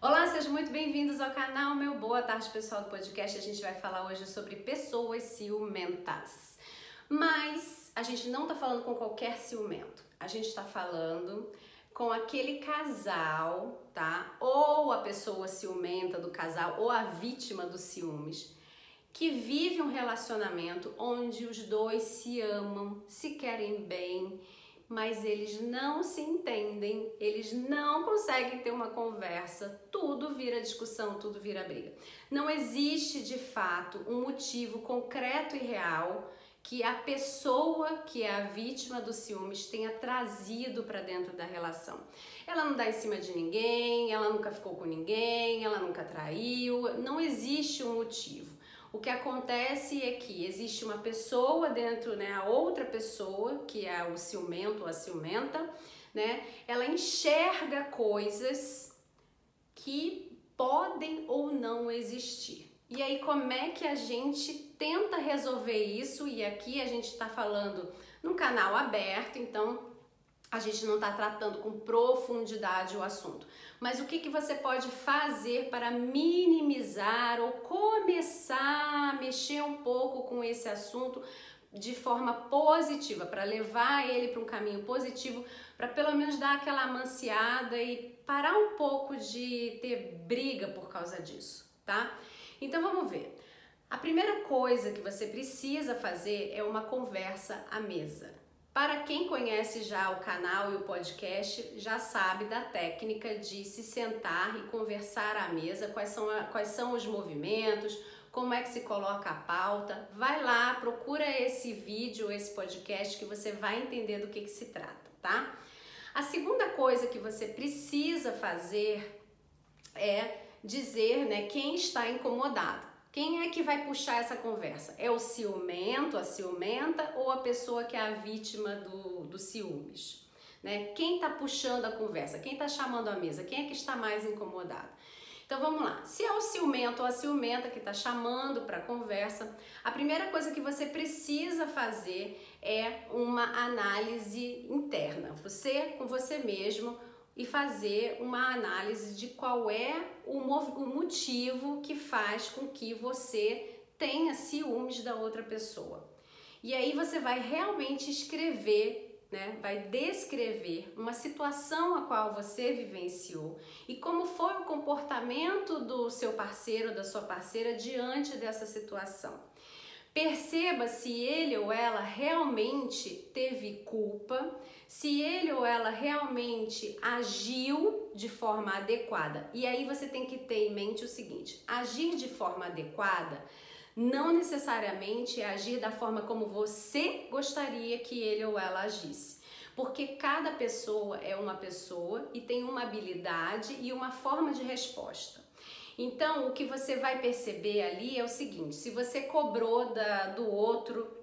Olá, sejam muito bem-vindos ao canal meu. Boa tarde, pessoal do podcast. A gente vai falar hoje sobre pessoas ciumentas. Mas a gente não tá falando com qualquer ciumento. A gente tá falando com aquele casal, tá? Ou a pessoa ciumenta do casal, ou a vítima dos ciúmes, que vive um relacionamento onde os dois se amam, se querem bem mas eles não se entendem, eles não conseguem ter uma conversa, tudo vira discussão, tudo vira briga. Não existe de fato um motivo concreto e real que a pessoa que é a vítima dos ciúmes tenha trazido para dentro da relação. Ela não dá em cima de ninguém, ela nunca ficou com ninguém, ela nunca traiu, não existe um motivo. O que acontece é que existe uma pessoa dentro, né, a outra pessoa, que é o ciumento ou a ciumenta, né, ela enxerga coisas que podem ou não existir. E aí, como é que a gente tenta resolver isso? E aqui a gente está falando num canal aberto, então a gente não está tratando com profundidade o assunto. Mas o que, que você pode fazer para minimizar ou começar a mexer um pouco com esse assunto de forma positiva, para levar ele para um caminho positivo, para pelo menos dar aquela amanciada e parar um pouco de ter briga por causa disso, tá? Então vamos ver. A primeira coisa que você precisa fazer é uma conversa à mesa. Para quem conhece já o canal e o podcast, já sabe da técnica de se sentar e conversar à mesa, quais são, a, quais são os movimentos, como é que se coloca a pauta. Vai lá, procura esse vídeo, esse podcast que você vai entender do que, que se trata, tá? A segunda coisa que você precisa fazer é dizer né, quem está incomodado. Quem é que vai puxar essa conversa? É o ciumento, a ciumenta ou a pessoa que é a vítima do, do ciúmes? Né? Quem está puxando a conversa? Quem está chamando a mesa? Quem é que está mais incomodado? Então vamos lá. Se é o ciumento ou a ciumenta que está chamando para a conversa, a primeira coisa que você precisa fazer é uma análise interna. Você com você mesmo e fazer uma análise de qual é o, o motivo que faz com que você tenha ciúmes da outra pessoa. E aí você vai realmente escrever, né? Vai descrever uma situação a qual você vivenciou e como foi o comportamento do seu parceiro, da sua parceira diante dessa situação. Perceba se ele ou ela realmente teve culpa, se ele ou ela realmente agiu de forma adequada. E aí você tem que ter em mente o seguinte: agir de forma adequada não necessariamente é agir da forma como você gostaria que ele ou ela agisse. Porque cada pessoa é uma pessoa e tem uma habilidade e uma forma de resposta. Então, o que você vai perceber ali é o seguinte: se você cobrou da, do outro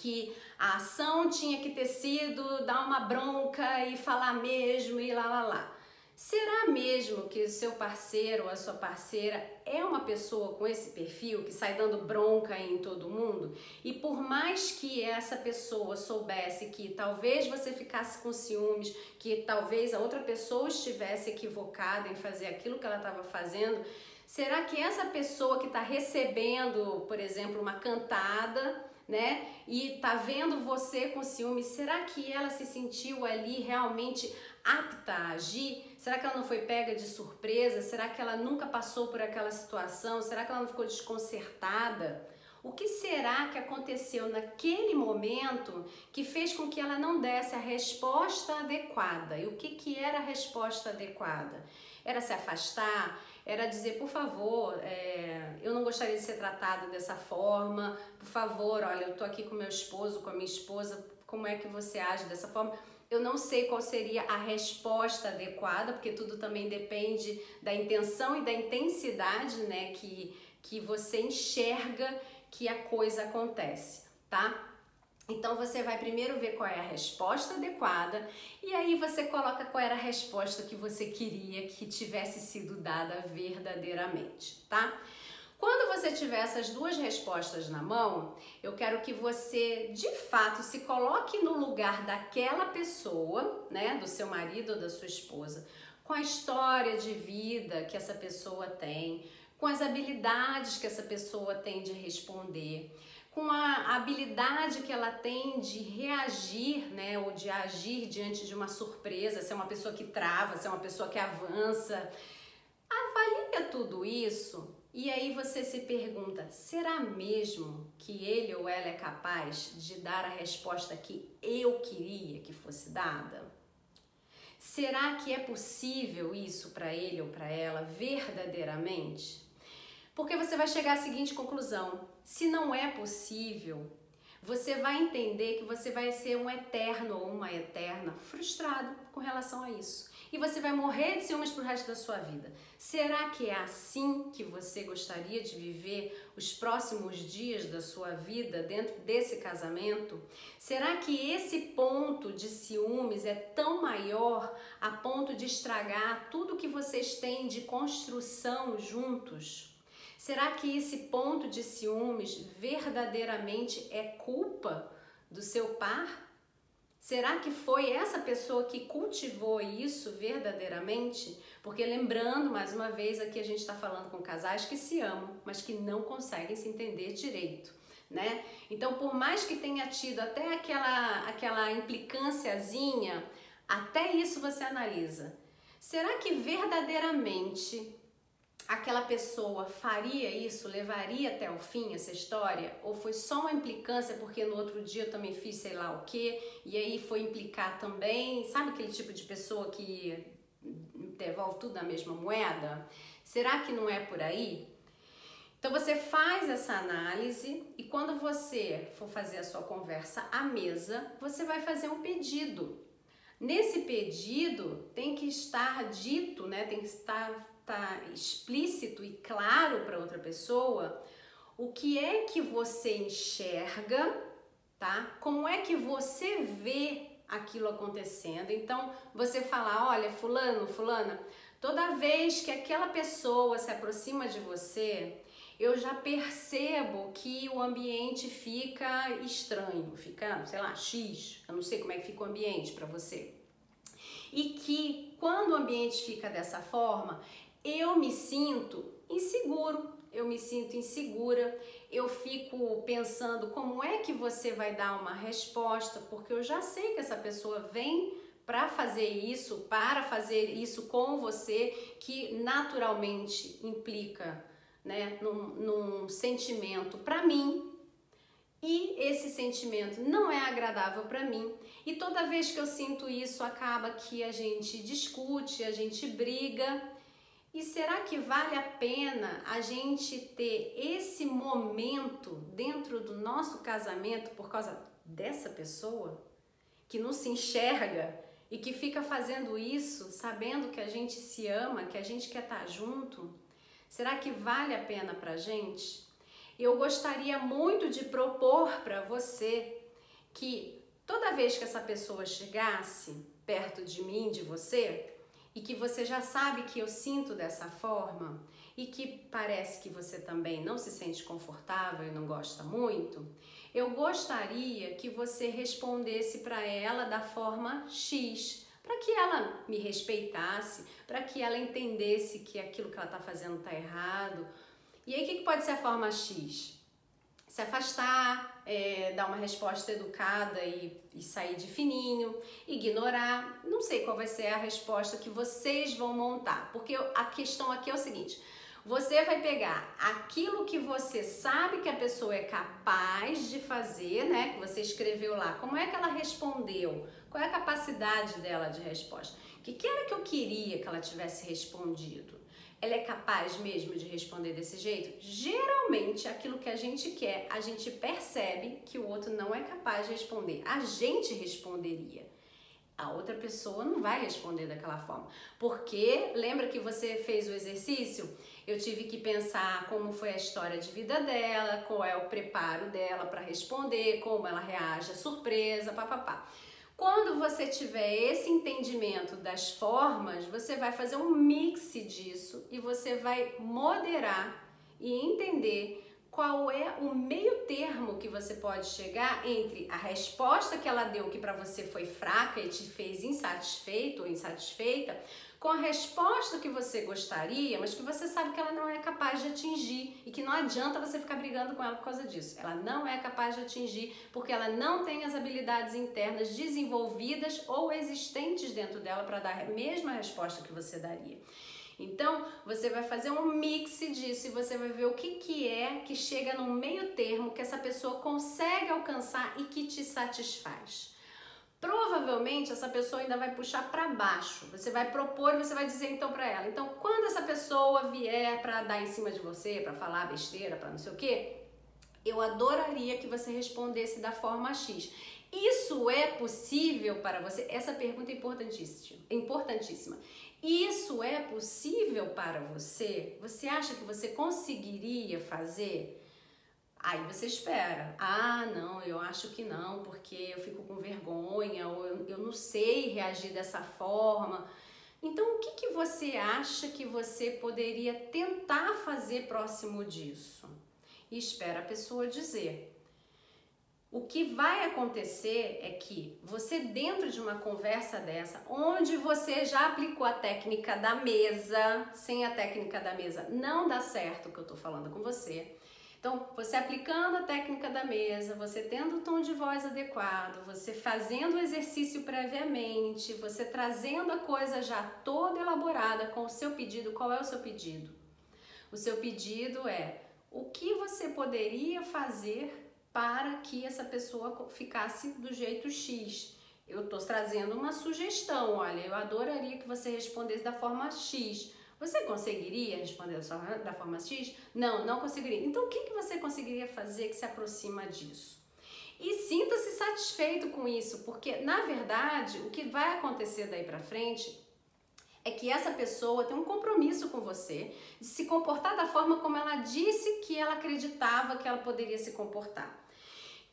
que a ação tinha que ter sido dar uma bronca e falar mesmo e lá lá lá. Será mesmo que o seu parceiro ou a sua parceira é uma pessoa com esse perfil que sai dando bronca em todo mundo? E por mais que essa pessoa soubesse que talvez você ficasse com ciúmes, que talvez a outra pessoa estivesse equivocada em fazer aquilo que ela estava fazendo, será que essa pessoa que está recebendo, por exemplo, uma cantada, né? E tá vendo você com ciúme, será que ela se sentiu ali realmente apta a agir? Será que ela não foi pega de surpresa? Será que ela nunca passou por aquela situação? Será que ela não ficou desconcertada? O que será que aconteceu naquele momento que fez com que ela não desse a resposta adequada? E o que, que era a resposta adequada? Era se afastar? era dizer, por favor, é, eu não gostaria de ser tratada dessa forma, por favor, olha, eu tô aqui com meu esposo, com a minha esposa, como é que você age dessa forma? Eu não sei qual seria a resposta adequada, porque tudo também depende da intenção e da intensidade, né, que, que você enxerga que a coisa acontece, tá? Então você vai primeiro ver qual é a resposta adequada e aí você coloca qual era a resposta que você queria que tivesse sido dada verdadeiramente, tá? Quando você tiver essas duas respostas na mão, eu quero que você de fato se coloque no lugar daquela pessoa, né, do seu marido ou da sua esposa. com a história de vida que essa pessoa tem, com as habilidades que essa pessoa tem de responder, com a habilidade que ela tem de reagir, né, ou de agir diante de uma surpresa, se é uma pessoa que trava, se é uma pessoa que avança. Avalia tudo isso e aí você se pergunta: será mesmo que ele ou ela é capaz de dar a resposta que eu queria que fosse dada? Será que é possível isso para ele ou para ela verdadeiramente? Porque você vai chegar à seguinte conclusão: se não é possível, você vai entender que você vai ser um eterno ou uma eterna frustrado com relação a isso. E você vai morrer de ciúmes pro resto da sua vida. Será que é assim que você gostaria de viver os próximos dias da sua vida dentro desse casamento? Será que esse ponto de ciúmes é tão maior a ponto de estragar tudo que vocês têm de construção juntos? Será que esse ponto de ciúmes verdadeiramente é culpa do seu par? Será que foi essa pessoa que cultivou isso verdadeiramente? Porque lembrando, mais uma vez, aqui a gente está falando com casais que se amam, mas que não conseguem se entender direito. Né? Então, por mais que tenha tido até aquela, aquela implicânciazinha, até isso você analisa. Será que verdadeiramente aquela pessoa faria isso, levaria até o fim essa história? Ou foi só uma implicância porque no outro dia eu também fiz sei lá o que e aí foi implicar também? Sabe aquele tipo de pessoa que devolve tudo na mesma moeda? Será que não é por aí? Então você faz essa análise e quando você for fazer a sua conversa à mesa, você vai fazer um pedido. Nesse pedido tem que estar dito, né? Tem que estar tá explícito e claro para outra pessoa o que é que você enxerga, tá? Como é que você vê aquilo acontecendo. Então, você fala, olha, fulano, fulana, toda vez que aquela pessoa se aproxima de você, eu já percebo que o ambiente fica estranho, fica, sei lá, X, eu não sei como é que fica o ambiente para você. E que quando o ambiente fica dessa forma, eu me sinto inseguro, eu me sinto insegura, eu fico pensando como é que você vai dar uma resposta, porque eu já sei que essa pessoa vem para fazer isso, para fazer isso com você, que naturalmente implica né, num, num sentimento para mim. E esse sentimento não é agradável para mim, e toda vez que eu sinto isso, acaba que a gente discute, a gente briga, e será que vale a pena a gente ter esse momento dentro do nosso casamento por causa dessa pessoa que não se enxerga e que fica fazendo isso sabendo que a gente se ama, que a gente quer estar junto? Será que vale a pena pra gente? Eu gostaria muito de propor para você que toda vez que essa pessoa chegasse perto de mim, de você, e que você já sabe que eu sinto dessa forma e que parece que você também não se sente confortável e não gosta muito, eu gostaria que você respondesse para ela da forma X, para que ela me respeitasse, para que ela entendesse que aquilo que ela está fazendo está errado. E aí, o que pode ser a forma X? Se afastar, é, dar uma resposta educada e, e, sair de fininho, ignorar. Não sei qual vai ser a resposta que vocês vão montar, porque a questão aqui é o seguinte: você vai pegar aquilo que você sabe que a pessoa é capaz de fazer, né? Que você escreveu lá, como é que ela respondeu, qual é a capacidade dela de resposta. O que, que era que eu queria que ela tivesse respondido? Ela é capaz mesmo de responder desse jeito? Geralmente, aquilo que a gente quer, a gente percebe que o outro não é capaz de responder. A gente responderia. A outra pessoa não vai responder daquela forma. Porque lembra que você fez o exercício? Eu tive que pensar como foi a história de vida dela, qual é o preparo dela para responder, como ela reage à surpresa, papapá. Quando você tiver esse entendimento das formas, você vai fazer um mix disso e você vai moderar e entender qual é o meio termo que você pode chegar entre a resposta que ela deu que para você foi fraca e te fez insatisfeito ou insatisfeita com a resposta que você gostaria, mas que você sabe que ela não é capaz de atingir e que não adianta você ficar brigando com ela por causa disso. Ela não é capaz de atingir porque ela não tem as habilidades internas desenvolvidas ou existentes dentro dela para dar a mesma resposta que você daria. Então, você vai fazer um mix disso e você vai ver o que, que é que chega no meio termo que essa pessoa consegue alcançar e que te satisfaz. Provavelmente essa pessoa ainda vai puxar para baixo. Você vai propor, você vai dizer então para ela. Então, quando essa pessoa vier para dar em cima de você, para falar besteira, para não sei o quê, eu adoraria que você respondesse da forma X. Isso é possível para você? Essa pergunta é importantíssima. importantíssima. Isso é possível para você? Você acha que você conseguiria fazer? Aí você espera. Ah, não, eu acho que não, porque eu fico com vergonha, ou eu, eu não sei reagir dessa forma. Então, o que, que você acha que você poderia tentar fazer próximo disso? E espera a pessoa dizer. O que vai acontecer é que você, dentro de uma conversa dessa, onde você já aplicou a técnica da mesa, sem a técnica da mesa não dá certo o que eu tô falando com você. Então, você aplicando a técnica da mesa, você tendo o tom de voz adequado, você fazendo o exercício previamente, você trazendo a coisa já toda elaborada com o seu pedido. Qual é o seu pedido? O seu pedido é o que você poderia fazer para que essa pessoa ficasse do jeito X. Eu estou trazendo uma sugestão, olha, eu adoraria que você respondesse da forma X. Você conseguiria responder da forma X? Não, não conseguiria. Então, o que, que você conseguiria fazer que se aproxima disso? E sinta-se satisfeito com isso, porque na verdade o que vai acontecer daí para frente é que essa pessoa tem um compromisso com você de se comportar da forma como ela disse que ela acreditava que ela poderia se comportar.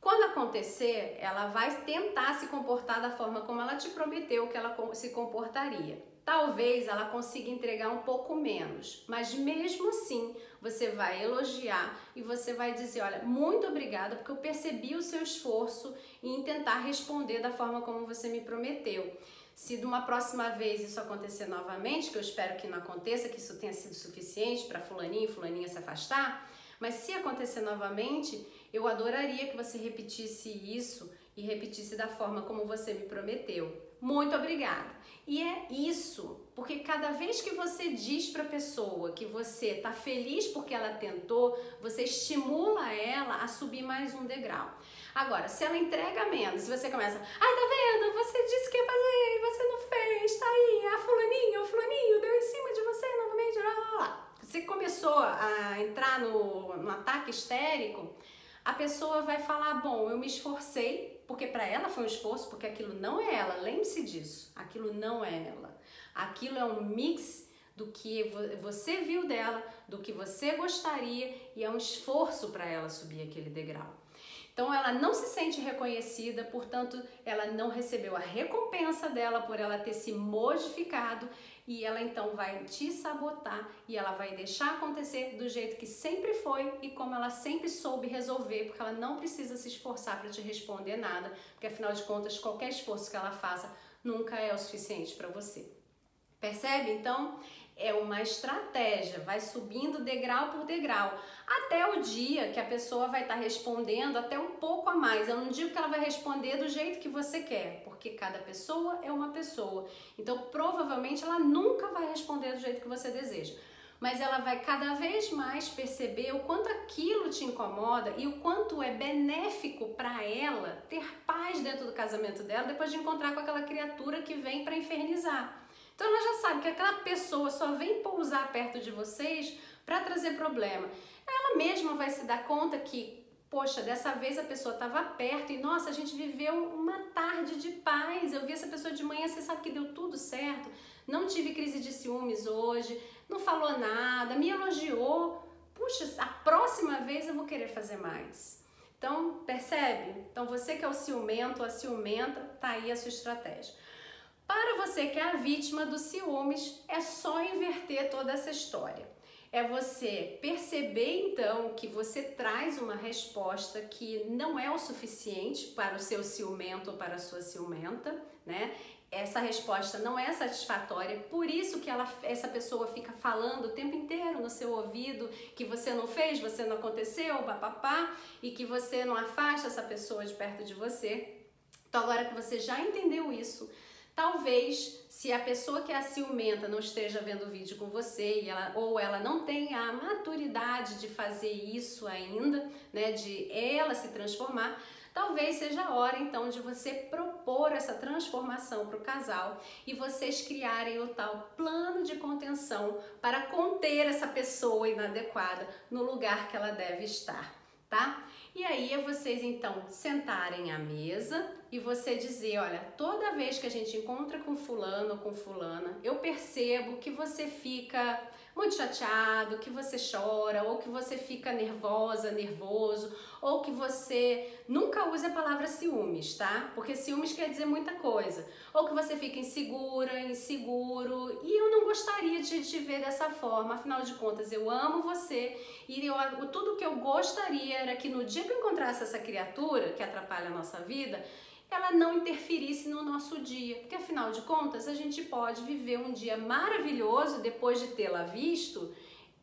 Quando acontecer, ela vai tentar se comportar da forma como ela te prometeu que ela se comportaria. Talvez ela consiga entregar um pouco menos, mas mesmo assim você vai elogiar e você vai dizer: Olha, muito obrigada porque eu percebi o seu esforço em tentar responder da forma como você me prometeu. Se de uma próxima vez isso acontecer novamente, que eu espero que não aconteça, que isso tenha sido suficiente para fulaninho e fulaninha se afastar, mas se acontecer novamente, eu adoraria que você repetisse isso e repetisse da forma como você me prometeu. Muito obrigada. E é isso, porque cada vez que você diz para a pessoa que você está feliz porque ela tentou, você estimula ela a subir mais um degrau. Agora, se ela entrega menos, se você começa, ai, tá vendo? Você disse que ia fazer e você não fez, tá aí, a fulaninha, o fulaninho deu em cima de você novamente, lá, lá, lá. Você começou a entrar no, no ataque histérico, a pessoa vai falar: Bom, eu me esforcei, porque para ela foi um esforço, porque aquilo não é ela. Lembre-se disso: aquilo não é ela. Aquilo é um mix do que você viu dela, do que você gostaria e é um esforço para ela subir aquele degrau. Então ela não se sente reconhecida, portanto, ela não recebeu a recompensa dela por ela ter se modificado e ela então vai te sabotar e ela vai deixar acontecer do jeito que sempre foi e como ela sempre soube resolver, porque ela não precisa se esforçar para te responder nada, porque afinal de contas, qualquer esforço que ela faça nunca é o suficiente para você. Percebe? Então, é uma estratégia, vai subindo degrau por degrau, até o dia que a pessoa vai estar tá respondendo até um pouco a mais. Eu não digo que ela vai responder do jeito que você quer, porque cada pessoa é uma pessoa. Então, provavelmente ela nunca vai responder do jeito que você deseja. Mas ela vai cada vez mais perceber o quanto aquilo te incomoda e o quanto é benéfico para ela ter paz dentro do casamento dela depois de encontrar com aquela criatura que vem para infernizar. Então ela já sabe que aquela pessoa só vem pousar perto de vocês para trazer problema. Ela mesma vai se dar conta que, poxa, dessa vez a pessoa estava perto e nossa, a gente viveu uma tarde de paz. Eu vi essa pessoa de manhã, você sabe que deu tudo certo. Não tive crise de ciúmes hoje, não falou nada, me elogiou. Puxa, a próxima vez eu vou querer fazer mais. Então, percebe? Então, você que é o ciumento, a ciumenta, tá aí a sua estratégia. Para você que é a vítima dos ciúmes, é só inverter toda essa história. É você perceber então que você traz uma resposta que não é o suficiente para o seu ciumento ou para a sua ciumenta, né? essa resposta não é satisfatória, por isso que ela, essa pessoa fica falando o tempo inteiro no seu ouvido que você não fez, você não aconteceu, papapá, e que você não afasta essa pessoa de perto de você. Então, agora que você já entendeu isso, talvez se a pessoa que é ciumenta não esteja vendo o vídeo com você e ela, ou ela não tenha a maturidade de fazer isso ainda, né, de ela se transformar, Talvez seja a hora então de você propor essa transformação para o casal e vocês criarem o tal plano de contenção para conter essa pessoa inadequada no lugar que ela deve estar, tá? E aí é vocês então sentarem à mesa e você dizer, olha, toda vez que a gente encontra com fulano ou com fulana, eu percebo que você fica muito chateado, que você chora, ou que você fica nervosa, nervoso, ou que você nunca use a palavra ciúmes, tá? Porque ciúmes quer dizer muita coisa. Ou que você fica insegura, inseguro, e eu não gostaria de te ver dessa forma. Afinal de contas, eu amo você e eu, tudo que eu gostaria era que no dia que eu encontrasse essa criatura que atrapalha a nossa vida, ela não interferisse no nosso dia, porque afinal de contas a gente pode viver um dia maravilhoso depois de tê-la visto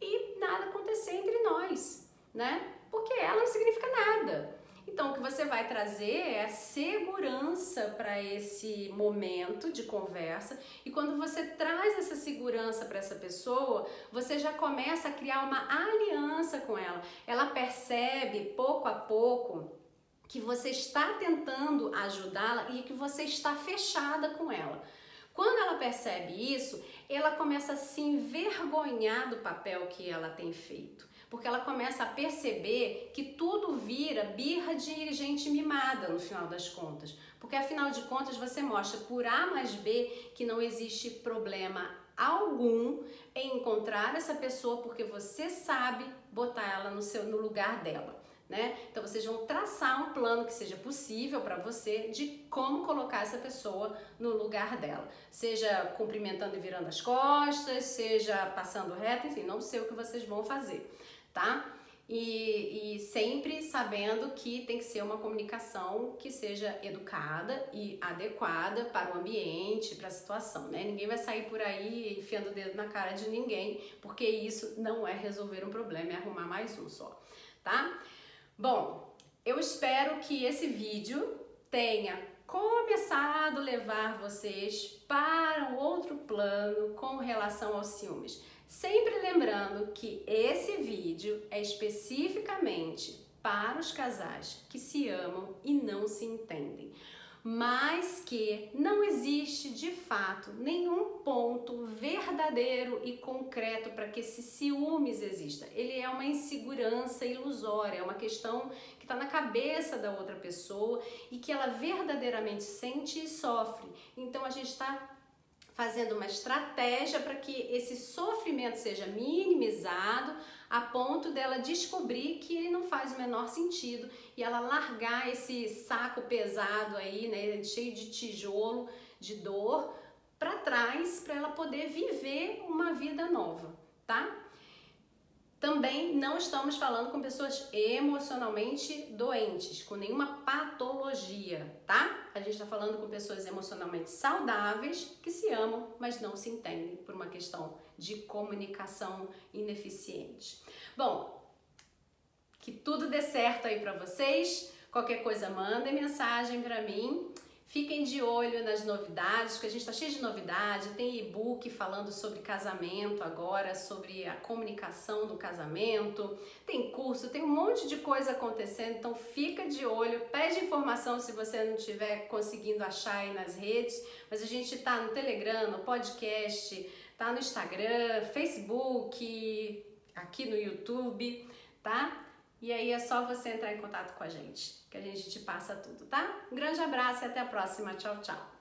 e nada acontecer entre nós, né? Porque ela não significa nada. Então, o que você vai trazer é segurança para esse momento de conversa, e quando você traz essa segurança para essa pessoa, você já começa a criar uma aliança com ela. Ela percebe pouco a pouco que você está tentando ajudá-la e que você está fechada com ela. Quando ela percebe isso, ela começa a se envergonhar do papel que ela tem feito. Porque ela começa a perceber que tudo vira birra de gente mimada no final das contas. Porque afinal de contas você mostra por A mais B que não existe problema algum em encontrar essa pessoa porque você sabe botar ela no seu no lugar dela né? Então vocês vão traçar um plano que seja possível para você de como colocar essa pessoa no lugar dela, seja cumprimentando e virando as costas, seja passando reto, enfim, não sei o que vocês vão fazer, tá? E, e, sempre sabendo que tem que ser uma comunicação que seja educada e adequada para o ambiente, para a situação, né? Ninguém vai sair por aí enfiando o dedo na cara de ninguém, porque isso não é resolver um problema, é arrumar mais um só, tá? Bom, eu espero que esse vídeo tenha começado a levar vocês para um outro plano com relação aos ciúmes. Sempre lembrando que esse vídeo é especificamente para os casais que se amam e não se entendem mas que não existe de fato nenhum ponto verdadeiro e concreto para que esse ciúmes exista. Ele é uma insegurança ilusória, é uma questão que está na cabeça da outra pessoa e que ela verdadeiramente sente e sofre. Então a gente está fazendo uma estratégia para que esse sofrimento seja minimizado a ponto dela descobrir que ele não faz o menor sentido e ela largar esse saco pesado aí, né, cheio de tijolo, de dor, para trás para ela poder viver uma vida nova, tá? Também não estamos falando com pessoas emocionalmente doentes, com nenhuma patologia, tá? A gente está falando com pessoas emocionalmente saudáveis que se amam, mas não se entendem por uma questão de comunicação ineficiente. Bom, que tudo dê certo aí para vocês. Qualquer coisa, mandem mensagem para mim. Fiquem de olho nas novidades, porque a gente está cheio de novidade. Tem e-book falando sobre casamento agora, sobre a comunicação do casamento. Tem curso, tem um monte de coisa acontecendo. Então fica de olho, pede informação se você não estiver conseguindo achar aí nas redes. Mas a gente está no Telegram, no podcast, tá no Instagram, Facebook, aqui no YouTube, tá? E aí é só você entrar em contato com a gente, que a gente te passa tudo, tá? Um grande abraço e até a próxima. Tchau, tchau.